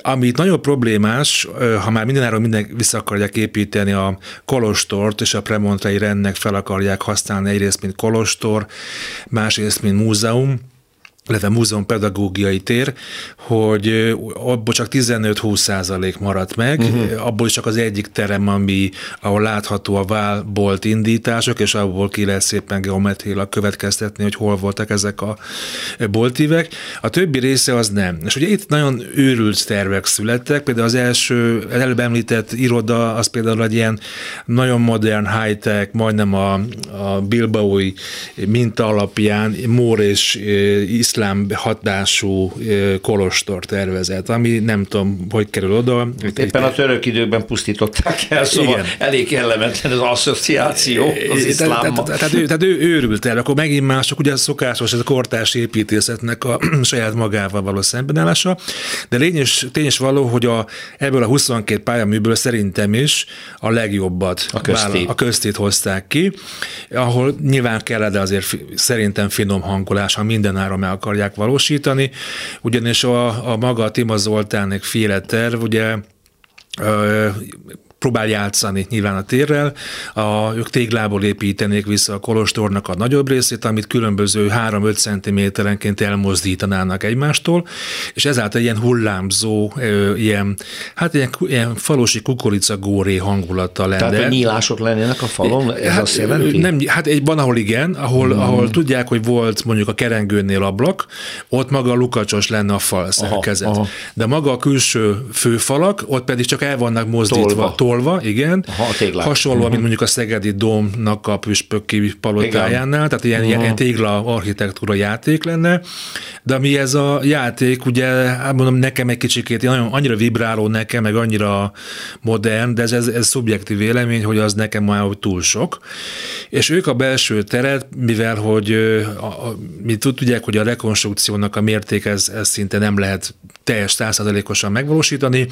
Amit nagyon problémás, ha már mindenáról minden vissza akarják építeni a kolostort, és a Premontrai rendnek fel akarják használni egyrészt, mint kolostor, másrészt, mint múzeum, illetve múzeum pedagógiai tér, hogy abból csak 15-20 százalék maradt meg, uh-huh. abból is csak az egyik terem, ami, ahol látható a válbolt indítások, és abból ki lehet szépen geometriailag következtetni, hogy hol voltak ezek a boltívek. A többi része az nem. És ugye itt nagyon őrült tervek születtek, például az első előbb említett iroda, az például egy ilyen nagyon modern high-tech, majdnem a, a Bilbaói minta alapján, mór és iszlám hatású kolostor tervezet, ami nem tudom, hogy kerül oda. Éppen a török időkben pusztították el, szóval Igen. elég kellemetlen az asszociáció az iszlámmal. Tehát, ő, tehát ő őrült el, akkor megint mások, ugye szokásos ez a kortárs építészetnek a saját magával való szembenállása, de lényes, tényes való, hogy a, ebből a 22 pályaműből szerintem is a legjobbat a köztét, a köztét hozták ki, ahol nyilván kell, de azért szerintem finom hangolás, ha mindenáron meg akarják valósítani, ugyanis a, a maga a Tima Zoltánék féle terv, ugye próbál játszani nyilván a térrel. A, ők téglából építenék vissza a kolostornak a nagyobb részét, amit különböző 3-5 centiméterenként elmozdítanának egymástól, és ezáltal ilyen hullámzó, ilyen, hát ilyen, ilyen falusi kukoricagóré hangulata lenne. Tehát, hogy nyílások lennének a falon, ez hát, azt jelenti? Nem, hát egy, van, ahol igen, ahol, hmm. ahol tudják, hogy volt mondjuk a kerengőnél ablak, ott maga a lukacsos lenne a fal szerkezet. Aha, aha. De maga a külső főfalak, ott pedig csak el vannak mozdítva, tolva, tolva, igen. Aha, Hasonló, uh-huh. mint mondjuk a Szegedi Dómnak a püspöki palotájánál, tehát ilyen, uh-huh. ilyen tégla architektúra játék lenne, de ami ez a játék, ugye, hát mondom, nekem egy kicsikét nagyon, annyira vibráló nekem, meg annyira modern, de ez, ez, ez szubjektív vélemény, hogy az nekem már túl sok. És ők a belső teret, mivel hogy a, a, mi tudják, hogy a rekonstrukciónak a mérték ez, ez szinte nem lehet teljes százszerzalékosan megvalósítani,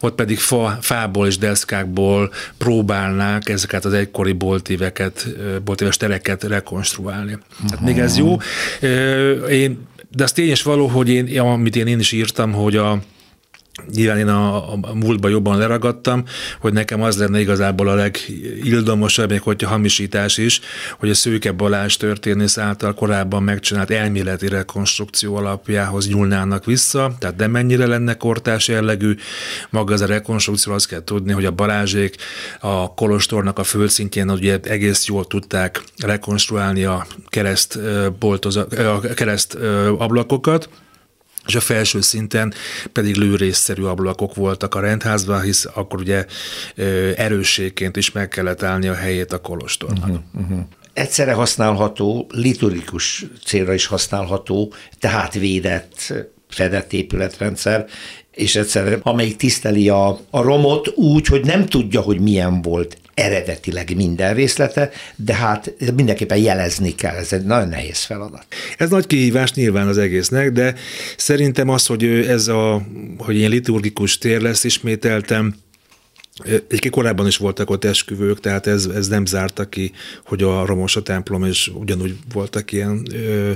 ott pedig fa, fából és deszkákból próbálnák ezeket az egykori boltíveket, boltíves tereket rekonstruálni. Uh-huh. Tehát még ez jó. Én, de az tényes való, hogy én, amit én, én is írtam, hogy a Nyilván én a, a múltban jobban leragadtam, hogy nekem az lenne igazából a legildomosabb, még hogyha hamisítás is, hogy a Szőke Balázs történész által korábban megcsinált elméleti rekonstrukció alapjához nyúlnának vissza, tehát nem mennyire lenne kortás jellegű. Maga az a rekonstrukció, azt kell tudni, hogy a Balázsék a Kolostornak a földszintjén ugye egész jól tudták rekonstruálni a kereszt, boltoza, a kereszt ablakokat, és a felső szinten pedig lőrészszerű ablakok voltak a rendházban, hisz akkor ugye erősségként is meg kellett állni a helyét a kolostornak. Uh-huh, uh-huh. Egyszerre használható, liturgikus célra is használható, tehát védett, fedett épületrendszer, és egyszerre, amelyik tiszteli a, a romot úgy, hogy nem tudja, hogy milyen volt eredetileg minden részlete, de hát mindenképpen jelezni kell, ez egy nagyon nehéz feladat. Ez nagy kihívás nyilván az egésznek, de szerintem az, hogy ez a, hogy ilyen liturgikus tér lesz, ismételtem, egy korábban is voltak ott esküvők, tehát ez, ez nem zárta ki, hogy a romos a templom, és ugyanúgy voltak ilyen ö,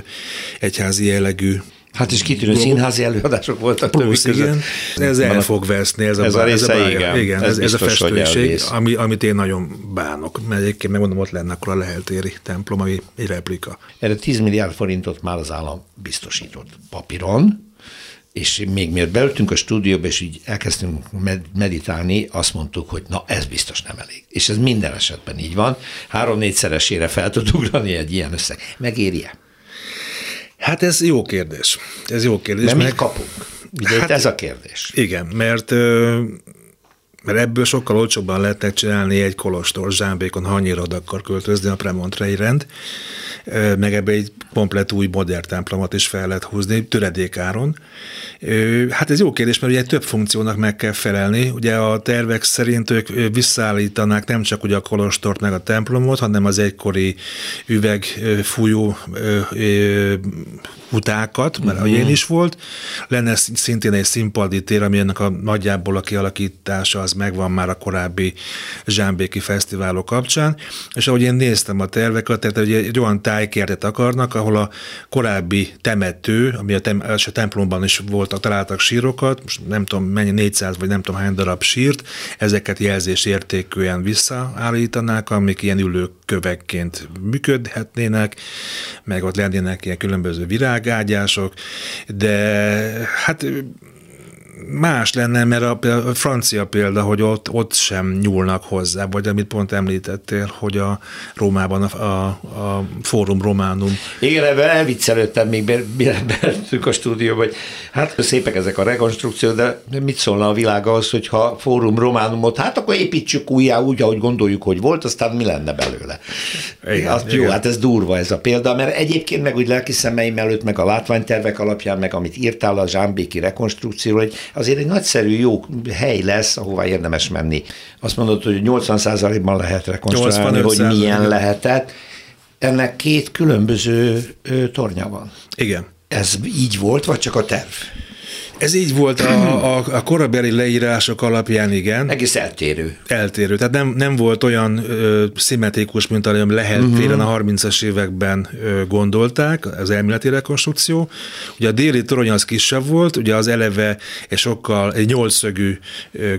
egyházi jellegű Hát is kitűnő színházi előadások voltak Plusz, igen, ez el fog veszni, ez a, ez a része, ez a, igen. igen ez, ez, biztos, a festőség, ami, amit én nagyon bánok, mert egyébként megmondom, ott lenne akkor a leheltéri templom, ami egy replika. Erre 10 milliárd forintot már az állam biztosított papíron, és még miért beültünk a stúdióba, és így elkezdtünk meditálni, azt mondtuk, hogy na ez biztos nem elég. És ez minden esetben így van. Három-négyszeresére fel tud ugrani egy ilyen összeg. Megéri-e? Hát ez jó kérdés. Ez jó kérdés. De mit kapunk? Ugye hát, ez a kérdés. Igen, mert mert ebből sokkal olcsóbban lehetne csinálni egy kolostor, zsámbékon, ha annyira akar költözni a Premontrei rend, meg ebbe egy komplet új modern templomot is fel lehet húzni töredékáron. Hát ez jó kérdés, mert ugye több funkciónak meg kell felelni. Ugye a tervek szerint ők visszaállítanák nem csak ugye a kolostort meg a templomot, hanem az egykori üvegfújó utákat, mert uh-huh. ilyen is volt. Lenne szintén egy színpadi tér, ami ennek a nagyjából a kialakítása az megvan már a korábbi Zsámbéki fesztiválok kapcsán, és ahogy én néztem a terveket, tehát ugye egy olyan tájkertet akarnak, ahol a korábbi temető, ami a, tem- a templomban is voltak, találtak sírokat, most nem tudom mennyi, 400 vagy nem tudom hány darab sírt, ezeket jelzés értékűen visszaállítanák, amik ilyen ülőkövekként működhetnének, meg ott lennének ilyen különböző virágágyások, de hát más lenne, mert a, a francia példa, hogy ott, ott sem nyúlnak hozzá, vagy amit pont említettél, hogy a Rómában a, a, a Fórum Románum. Igen, ebben elviccelődtem még, mire beeltünk a stúdióba, hogy hát szépek ezek a rekonstrukciók, de mit szólna a világ az, hogyha Fórum Románumot, hát akkor építsük újjá úgy, ahogy gondoljuk, hogy volt, aztán mi lenne belőle. Igen, Azt, igen. Jó, hát ez durva ez a példa, mert egyébként meg úgy lelki szemeim előtt, meg a látványtervek alapján, meg amit írtál a Zsámbéki rekonstrukcióról, hogy azért egy nagyszerű, jó hely lesz, ahová érdemes menni. Azt mondod, hogy 80%-ban lehet rekonstruálni, hogy milyen lehetett. Ennek két különböző tornya van. Igen. Ez így volt, vagy csak a terv? Ez így volt a, a, a korabeli leírások alapján, igen. Egész eltérő. Eltérő. Tehát nem, nem volt olyan ö, szimmetrikus, mint ami lehet uh-huh. téren a 30-as években ö, gondolták, az elméleti rekonstrukció. Ugye a déli torony az kisebb volt, ugye az eleve egy sokkal egy nyolcszögű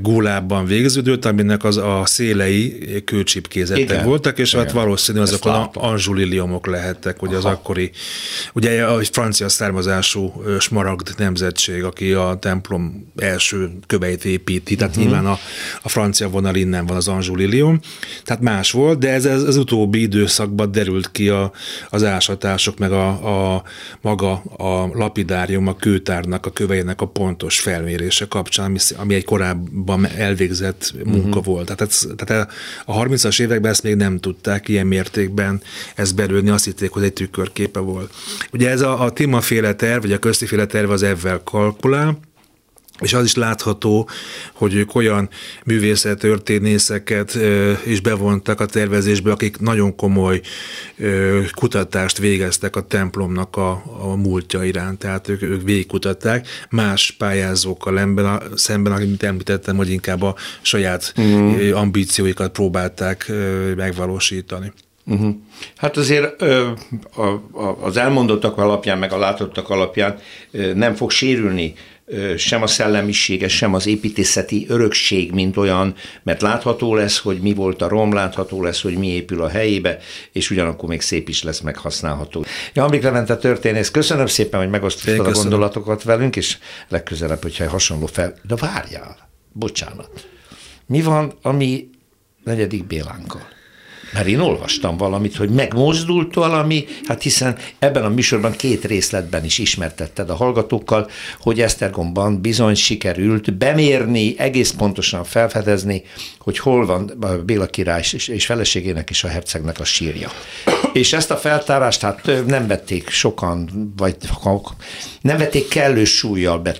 gólában végződött, aminek az a szélei kőcsipkézettek voltak, és hát valószínű azok a anzsuliliomok lehettek, ugye Aha. az akkori, ugye a francia származású smaragd nemzetség, aki a templom első köveit építi, tehát uh-huh. nyilván a, a francia vonal innen van az Anjou Lilium, tehát más volt, de ez, ez az utóbbi időszakban derült ki a, az ásatások, meg a, a maga a lapidárium, a kőtárnak, a köveinek a pontos felmérése kapcsán, ami, ami egy korábban elvégzett munka uh-huh. volt. Tehát, ez, tehát a 30-as években ezt még nem tudták ilyen mértékben ezt belőni, azt hitték, hogy egy tükörképe volt. Ugye ez a, a Tima féle terv, vagy a közti féle terv az ezzel kalkulál, alá, és az is látható, hogy ők olyan művészettörténészeket is bevontak a tervezésbe, akik nagyon komoly kutatást végeztek a templomnak a, a múltja iránt, tehát ők, ők végigkutatták más pályázókkal ember, a, szemben, amit említettem, hogy inkább a saját mm. ambícióikat próbálták megvalósítani. Uh-huh. Hát azért ö, a, a, az elmondottak alapján, meg a látottak alapján ö, nem fog sérülni sem a szellemisége, sem az építészeti örökség, mint olyan, mert látható lesz, hogy mi volt a rom, látható lesz, hogy mi épül a helyébe, és ugyanakkor még szép is lesz meghasználható. Jamrik Levente történész, köszönöm szépen, hogy megosztottad a gondolatokat velünk, és legközelebb, hogyha hasonló fel... De várjál, bocsánat. Mi van a mi negyedik Bélánkkal? Mert én olvastam valamit, hogy megmozdult valami, hát hiszen ebben a műsorban két részletben is ismertetted a hallgatókkal, hogy Esztergomban bizony sikerült bemérni, egész pontosan felfedezni, hogy hol van Béla király és feleségének és a hercegnek a sírja. És ezt a feltárást hát nem vették sokan, vagy nem vették kellő súlyjal be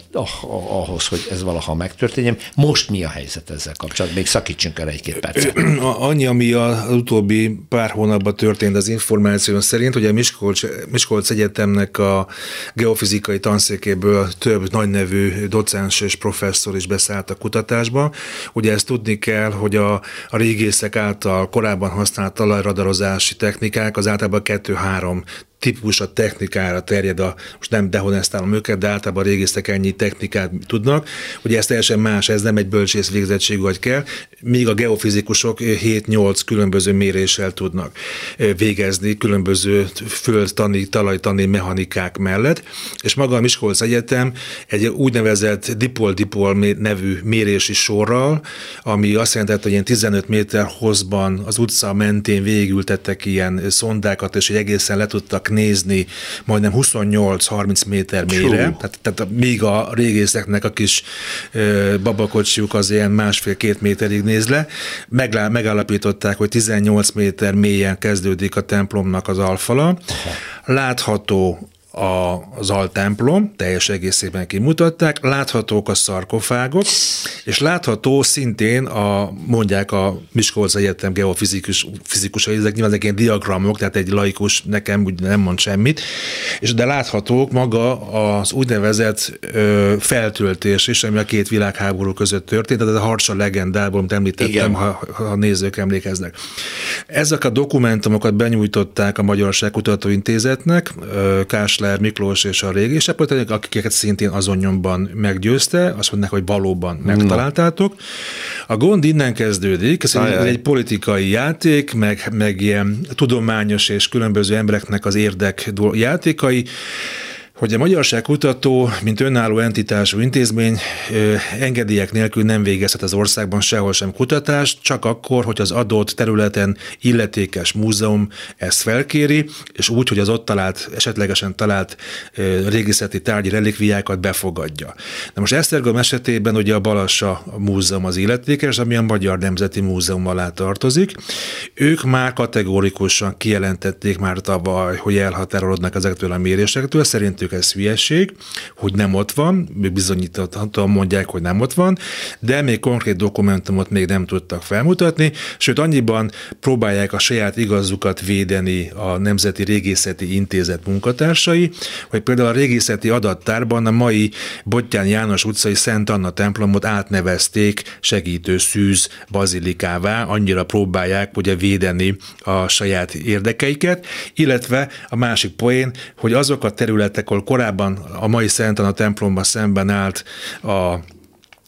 ahhoz, hogy ez valaha megtörténjen. Most mi a helyzet ezzel kapcsolatban? Még szakítsunk el egy-két percet. Annyi, ami az utóbbi pár hónapban történt az információ szerint, hogy a Miskolc, Miskolc Egyetemnek a geofizikai tanszékéből több nagynevű docens és professzor is beszállt a kutatásba. Ugye ezt tudni kell, hogy a, a régészek által korábban használt talajradarozási technikák az általában kettő-három típus a technikára terjed, a, most nem dehonestálom őket, de általában a régészek ennyi technikát tudnak, hogy ez teljesen más, ez nem egy bölcsész végzettségű, hogy kell, míg a geofizikusok 7-8 különböző méréssel tudnak végezni különböző földtani, talajtani mechanikák mellett, és maga a Miskolc Egyetem egy úgynevezett dipol-dipol nevű mérési sorral, ami azt jelenti, hogy ilyen 15 méter hosszban az utca mentén végültettek ilyen szondákat, és egy egészen le tudtak nézni majdnem 28-30 méter mélyre, tehát, tehát még a régészeknek a kis babakocsiuk az ilyen másfél-két méterig néz le. Meglá, megállapították, hogy 18 méter mélyen kezdődik a templomnak az alfala. Látható a, az altemplom, teljes egészében kimutatták, láthatók a szarkofágok, és látható szintén a, mondják a Miskolc Egyetem geofizikus fizikusai, ezek nyilván ezek ilyen diagramok, tehát egy laikus nekem úgy nem mond semmit, és de láthatók maga az úgynevezett ö, feltöltés is, ami a két világháború között történt, tehát a harcsa legendából, amit említettem, ha, ha nézők emlékeznek. Ezek a dokumentumokat benyújtották a Magyarság Kutatóintézetnek, Kás Kessler Miklós és a régi sepolitányok, akiket szintén azon nyomban meggyőzte, azt mondják, hogy valóban megtaláltátok. A gond innen kezdődik, ez egy, egy politikai játék, meg, meg ilyen tudományos és különböző embereknek az érdek játékai hogy a Magyarság kutató, mint önálló entitású intézmény engedélyek nélkül nem végezhet az országban sehol sem kutatást, csak akkor, hogy az adott területen illetékes múzeum ezt felkéri, és úgy, hogy az ott talált, esetlegesen talált régészeti tárgyi relikviákat befogadja. Na most Esztergom esetében ugye a Balassa Múzeum az illetékes, ami a Magyar Nemzeti Múzeum alá tartozik. Ők már kategórikusan kijelentették már tavaly, hogy elhatárolódnak ezektől a mérésektől, szerintük szerintük ez hülyeség, hogy nem ott van, még bizonyítottan mondják, hogy nem ott van, de még konkrét dokumentumot még nem tudtak felmutatni, sőt annyiban próbálják a saját igazukat védeni a Nemzeti Régészeti Intézet munkatársai, hogy például a régészeti adattárban a mai Bottyán János utcai Szent Anna templomot átnevezték segítő szűz bazilikává, annyira próbálják ugye védeni a saját érdekeiket, illetve a másik poén, hogy azok a területek, ahol korábban a mai Szent Anna templomban szemben állt a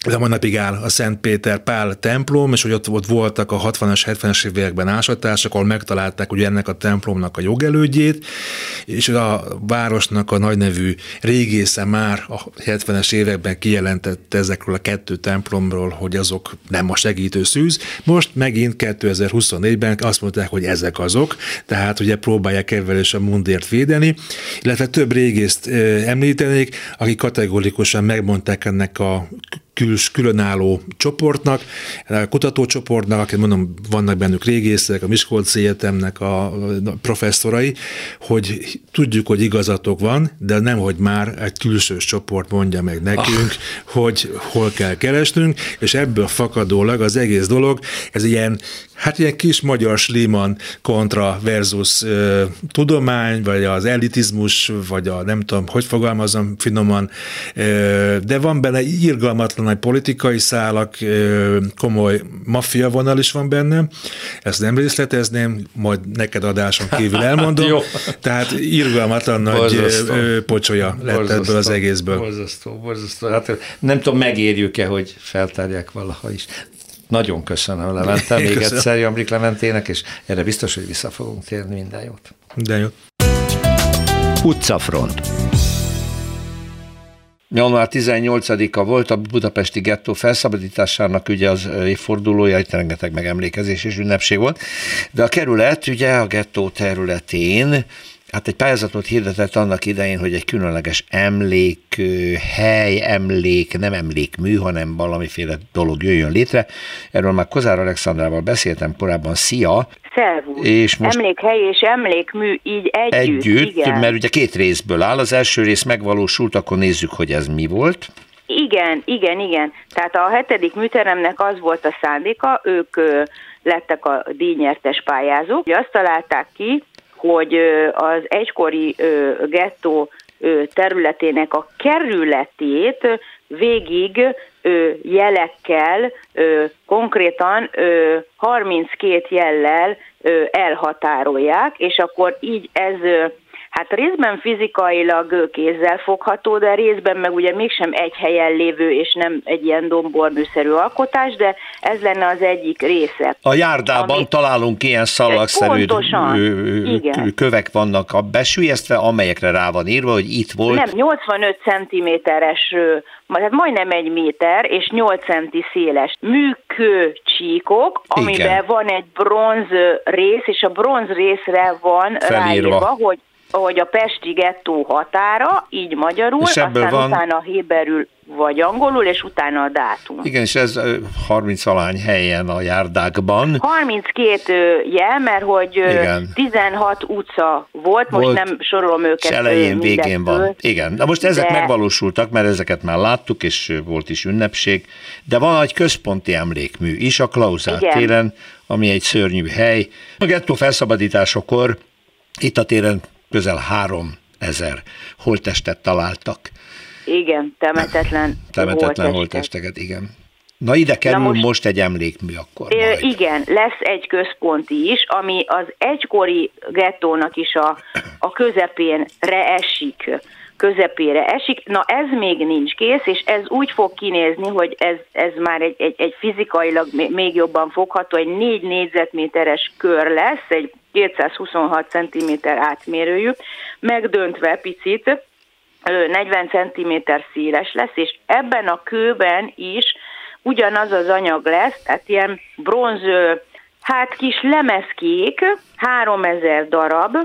de mai napig áll a Szent Péter Pál templom, és hogy ott, ott voltak a 60-as, 70-es években ásatások, ahol megtalálták ugye ennek a templomnak a jogelődjét, és a városnak a nagynevű régésze már a 70-es években kijelentette ezekről a kettő templomról, hogy azok nem a segítő szűz. Most megint 2024-ben azt mondták, hogy ezek azok, tehát ugye próbálják is a mundért védeni, illetve több régészt említenék, akik kategorikusan megmondták ennek a küls, különálló csoportnak, kutatócsoportnak, mondom, vannak bennük régészek, a Miskolci Egyetemnek a professzorai, hogy tudjuk, hogy igazatok van, de nem, hogy már egy külsős csoport mondja meg nekünk, ah. hogy hol kell keresnünk, és ebből fakadólag az egész dolog, ez ilyen Hát ilyen kis magyar sliman kontra versus ö, tudomány, vagy az elitizmus, vagy a nem tudom, hogy fogalmazom finoman, ö, de van benne irgalmatlan egy politikai szálak, komoly maffia vonal is van benne, ezt nem részletezném, majd neked adáson kívül elmondom. Jó. Tehát irgalmatlan nagy ö, pocsolya lett borzasztó, ebből az egészből. Borzasztó, borzasztó. Hát nem tudom, megérjük-e, hogy feltárják valaha is. Nagyon köszönöm Levente, még köszönöm. egyszer Jamrik Leventének, és erre biztos, hogy vissza fogunk térni. Minden jót. Minden jót. Utcafront. Január 18-a volt a budapesti gettó felszabadításának ugye az évfordulója, itt rengeteg megemlékezés és ünnepség volt, de a kerület ugye a gettó területén hát egy pályázatot hirdetett annak idején, hogy egy különleges emlék, hely, emlék, nem emlékmű, hanem valamiféle dolog jöjjön létre. Erről már Kozár Alexandrával beszéltem korábban. Szia! Szervusz. És most Emlékhely és emlékmű így együtt. Együtt, igen. mert ugye két részből áll. Az első rész megvalósult, akkor nézzük, hogy ez mi volt. Igen, igen, igen. Tehát a hetedik műteremnek az volt a szándéka, ők lettek a díjnyertes pályázók. Ugye azt találták ki, hogy az egykori gettó területének a kerületét végig jelekkel, konkrétan 32 jellel elhatárolják, és akkor így ez Hát részben fizikailag kézzel fogható, de részben meg ugye mégsem egy helyen lévő és nem egy ilyen domborműszerű alkotás, de ez lenne az egyik része. A járdában ami... találunk ilyen szallagszerű kövek vannak a besülyeztve, amelyekre rá van írva, hogy itt volt. Nem, 85 cm-es, tehát majdnem egy méter és 8 cm széles műkő csíkok, amiben Igen. van egy bronz rész, és a bronz részre van Felírva. ráírva, hogy hogy a Pesti gettó határa, így magyarul, És ebből aztán van- utána héberül vagy angolul, és utána a dátum. Igen, és ez ö, 30 valány helyen a járdákban. 32 jel, mert hogy Igen. 16 utca volt, most Volt, nem sorolom őket. És elején, végén van. Igen, de most ezek De- megvalósultak, mert ezeket már láttuk, és volt is ünnepség, de van egy központi emlékmű is a Klauzál Igen. téren, ami egy szörnyű hely. A gettó felszabadításakor itt a téren közel 3000 holttestet találtak. Igen, temetetlen. Temetetlen holttestek. holttesteket, igen. Na ide kerül Na most, most- egy emlékmű akkor Ö. Igen, lesz egy központi is, ami az egykori gettónak is a, a közepénre esik közepére esik. Na ez még nincs kész, és ez úgy fog kinézni, hogy ez, ez már egy, egy, egy fizikailag még- jobban fogható, egy 4 négyzetméteres kör lesz, egy 226 cm átmérőjű, megdöntve picit, ö, 40 cm széles lesz, és ebben a kőben is ugyanaz az anyag lesz, tehát ilyen bronz, hát kis lemezkék, 3000 darab,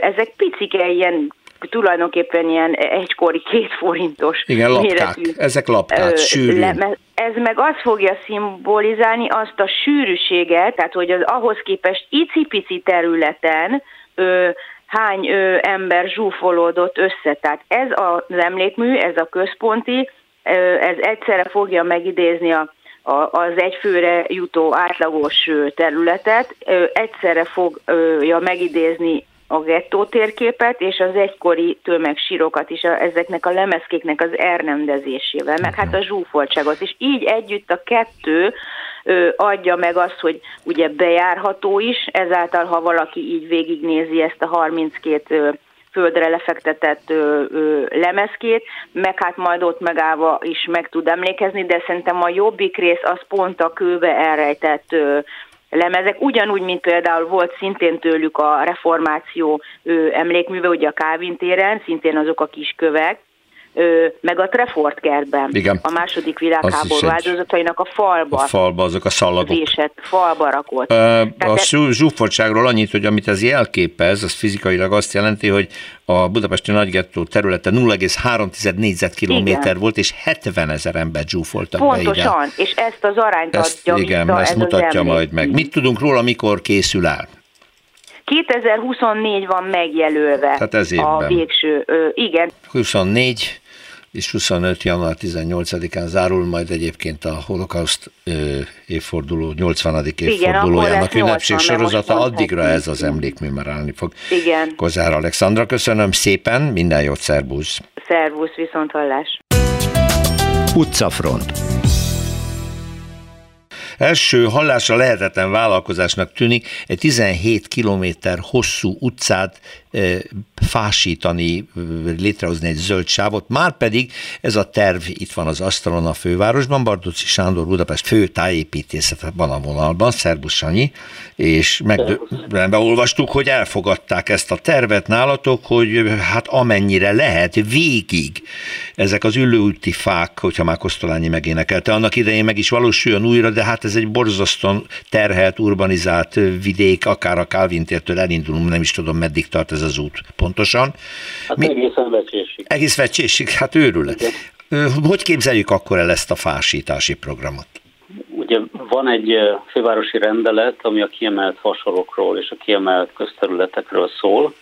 ezek picike ilyen tulajdonképpen ilyen egykori két forintos Igen, lapkák. méretű, Ezek lapkák, ö, sűrű. leme- ez meg azt fogja szimbolizálni azt a sűrűséget, tehát hogy az ahhoz képest icipici területen ö, hány ö, ember zsúfolódott össze. Tehát ez az emlékmű, ez a központi, ö, ez egyszerre fogja megidézni a az egyfőre jutó átlagos területet, egyszerre fogja megidézni a gettó térképet és az egykori tömegsírokat is, a, ezeknek a lemezkéknek az elrendezésével, meg hát a zsúfoltságot. És így együtt a kettő ö, adja meg azt, hogy ugye bejárható is, ezáltal ha valaki így végignézi ezt a 32 ö, földre lefektetett ö, ö, lemezkét, meg hát majd ott megállva is meg tud emlékezni, de szerintem a jobbik rész az pont a kőbe elrejtett ö, lemezek, ugyanúgy, mint például volt szintén tőlük a reformáció emlékműve, ugye a Kávin szintén azok a kis kövek, ö, meg a Trefort kertben, Igen. a második világháború áldozatainak a falba, A falba azok a szalagok. vésett, falba rakott. Ö, Tehát A e- zsú- zsúfoltságról annyit, hogy amit ez jelképez, az fizikailag azt jelenti, hogy a budapesti nagygettó területe 0,3 négyzetkilométer Igen. volt, és 70 ezer ember zsúfoltak be ide. Pontosan, és ezt az arányt Ezt, adja igen, vissza ezt ez mutatja majd meg. Mit tudunk róla, mikor készül el? 2024 van megjelölve Tehát ez évben. a végső, ö, igen, 24 és 25. január 18-án zárul majd egyébként a holokauszt évforduló, 80. évfordulójának lesz ünnepség 80, mert sorozata, addigra ez az emlékmű már állni fog. Igen. Kozár Alexandra, köszönöm szépen, minden jót, szerbusz! szervusz, viszont hallás. Utcafront. Első hallásra lehetetlen vállalkozásnak tűnik egy 17 kilométer hosszú utcát fásítani, eh, létrehozni egy zöld sávot, már pedig ez a terv itt van az asztalon a fővárosban, Bardoci Sándor Budapest fő tájépítészete van a vonalban, Szerbusz Sanyi, és megdöbbenve olvastuk, hogy elfogadták ezt a tervet nálatok, hogy hát amennyire lehet végig ezek az ülőúti fák, hogyha már Kosztolányi megénekelte, annak idején meg is valósuljon újra, de hát ez egy borzasztóan terhelt, urbanizált vidék, akár a Calvin tértől elindulunk, nem is tudom, meddig tart ez az út pontosan. Hát Mi- egészen becsésig. Egész vecsésig, hát őrület. Ö, Hogy képzeljük akkor el ezt a fásítási programot? Ugye van egy fővárosi rendelet, ami a kiemelt fasorokról és a kiemelt közterületekről szól.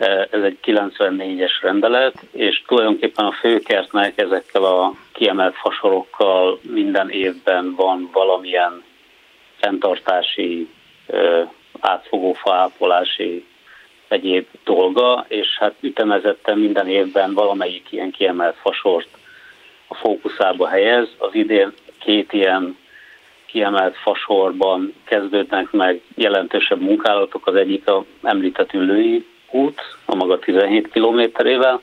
E, Ez egy 94-es rendelet, és tulajdonképpen a főkertnek ezekkel a kiemelt fasorokkal minden évben van valamilyen fenntartási, ö, átfogó faápolási egyéb dolga, és hát ütemezetten minden évben valamelyik ilyen kiemelt fasort a fókuszába helyez. Az idén két ilyen kiemelt fasorban kezdődnek meg jelentősebb munkálatok. Az egyik a említett ülői út, a maga 17 kilométerével,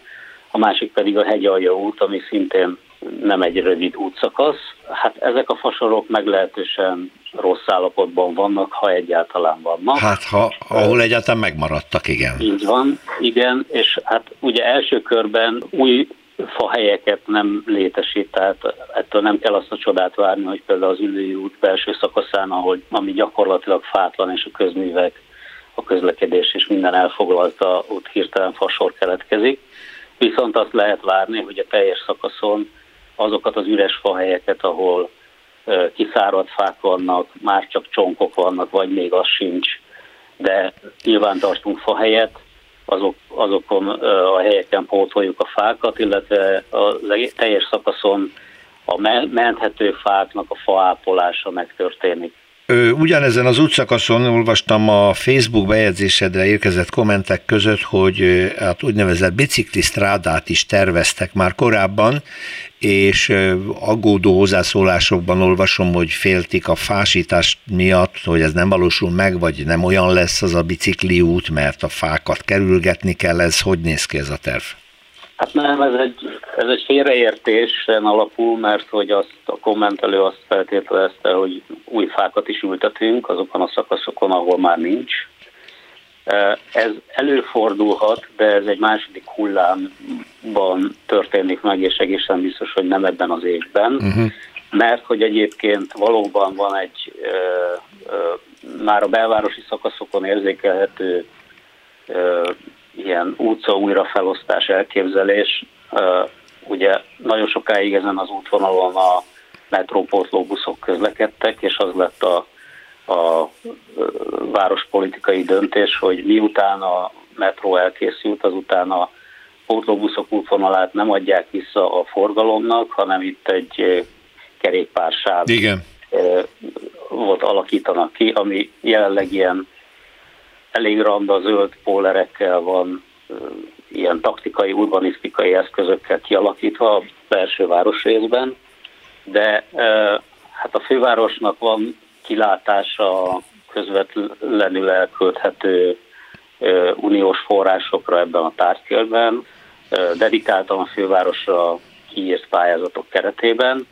a másik pedig a hegyalja út, ami szintén nem egy rövid útszakasz. Hát ezek a fasorok meglehetősen rossz állapotban vannak, ha egyáltalán vannak. Hát, ha, ahol egyáltalán megmaradtak, igen. Így van, igen, és hát ugye első körben új fahelyeket nem létesít, tehát ettől nem kell azt a csodát várni, hogy például az ülői út belső szakaszán, ahogy, ami gyakorlatilag fátlan és a közművek a közlekedés és minden elfoglalta, ott hirtelen fasor keletkezik. Viszont azt lehet várni, hogy a teljes szakaszon azokat az üres fahelyeket, ahol kiszáradt fák vannak, már csak csonkok vannak, vagy még az sincs, de nyilván tartunk fahelyet, azok, azokon a helyeken pótoljuk a fákat, illetve a teljes szakaszon a menthető fáknak a faápolása megtörténik. Ugyanezen az útszakaszon olvastam a Facebook bejegyzésedre érkezett kommentek között, hogy hát úgynevezett biciklisztrádát is terveztek már korábban, és aggódó hozzászólásokban olvasom, hogy féltik a fásítás miatt, hogy ez nem valósul meg, vagy nem olyan lesz az a bicikli út, mert a fákat kerülgetni kell. Ez hogy néz ki ez a terv? Hát nem, ez egy, ez egy félreértésen alapul, mert hogy azt a kommentelő azt feltételezte, hogy új fákat is ültetünk azokon a szakaszokon, ahol már nincs. Ez előfordulhat, de ez egy második hullámban történik meg, és egészen biztos, hogy nem ebben az évben, uh-huh. mert hogy egyébként valóban van egy ö, ö, már a belvárosi szakaszokon érzékelhető ö, ilyen utca újrafelosztás elképzelés. Ugye nagyon sokáig ezen az útvonalon a metrópótló buszok közlekedtek, és az lett a, a várospolitikai döntés, hogy miután a metró elkészült, azután a pótlóbuszok útvonalát nem adják vissza a forgalomnak, hanem itt egy kerékpársáv Igen. volt alakítanak ki, ami jelenleg ilyen elég randa zöld pólerekkel van, ilyen taktikai, urbanisztikai eszközökkel kialakítva a belső városrészben, de hát a fővárosnak van kilátása közvetlenül elkölthető uniós forrásokra ebben a tárgykörben, dedikáltan a fővárosra kiírt pályázatok keretében,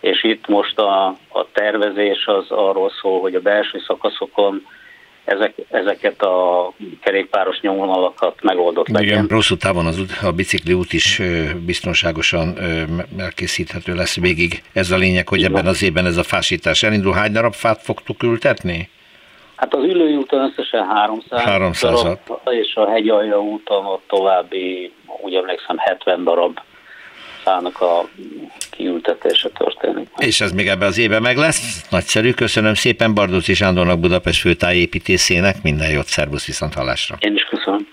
és itt most a, a tervezés az arról szól, hogy a belső szakaszokon ezek, ezeket a kerékpáros nyomvonalakat megoldott Igen, legyen. hosszú távon az, a bicikli út is biztonságosan elkészíthető lesz végig. Ez a lényeg, hogy Igen. ebben az évben ez a fásítás elindul. Hány darab fát fogtuk ültetni? Hát az ülői úton összesen 300, 300 darab, és a hegyalja úton ott további, úgy emlékszem, 70 darab fának a kiültetése történik. És ez még ebben az évben meg lesz. Nagyszerű, köszönöm szépen Bardóci Sándornak Budapest főtájépítészének, minden jót, szervusz viszont hallásra. Én is köszönöm.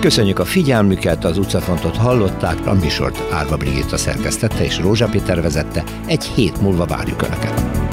Köszönjük a figyelmüket, az utcafrontot hallották, a műsort Árva Brigitta szerkesztette és Rózsa Péter vezette. Egy hét múlva várjuk Önöket.